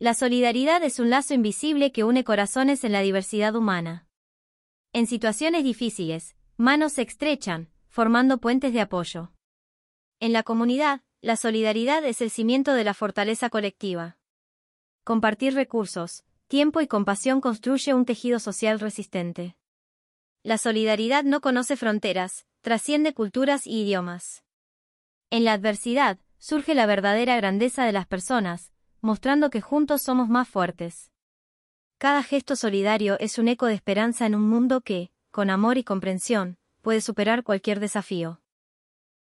La solidaridad es un lazo invisible que une corazones en la diversidad humana. En situaciones difíciles, manos se estrechan, formando puentes de apoyo. En la comunidad, la solidaridad es el cimiento de la fortaleza colectiva. Compartir recursos, tiempo y compasión construye un tejido social resistente. La solidaridad no conoce fronteras, trasciende culturas y idiomas. En la adversidad, surge la verdadera grandeza de las personas, mostrando que juntos somos más fuertes. Cada gesto solidario es un eco de esperanza en un mundo que, con amor y comprensión, puede superar cualquier desafío.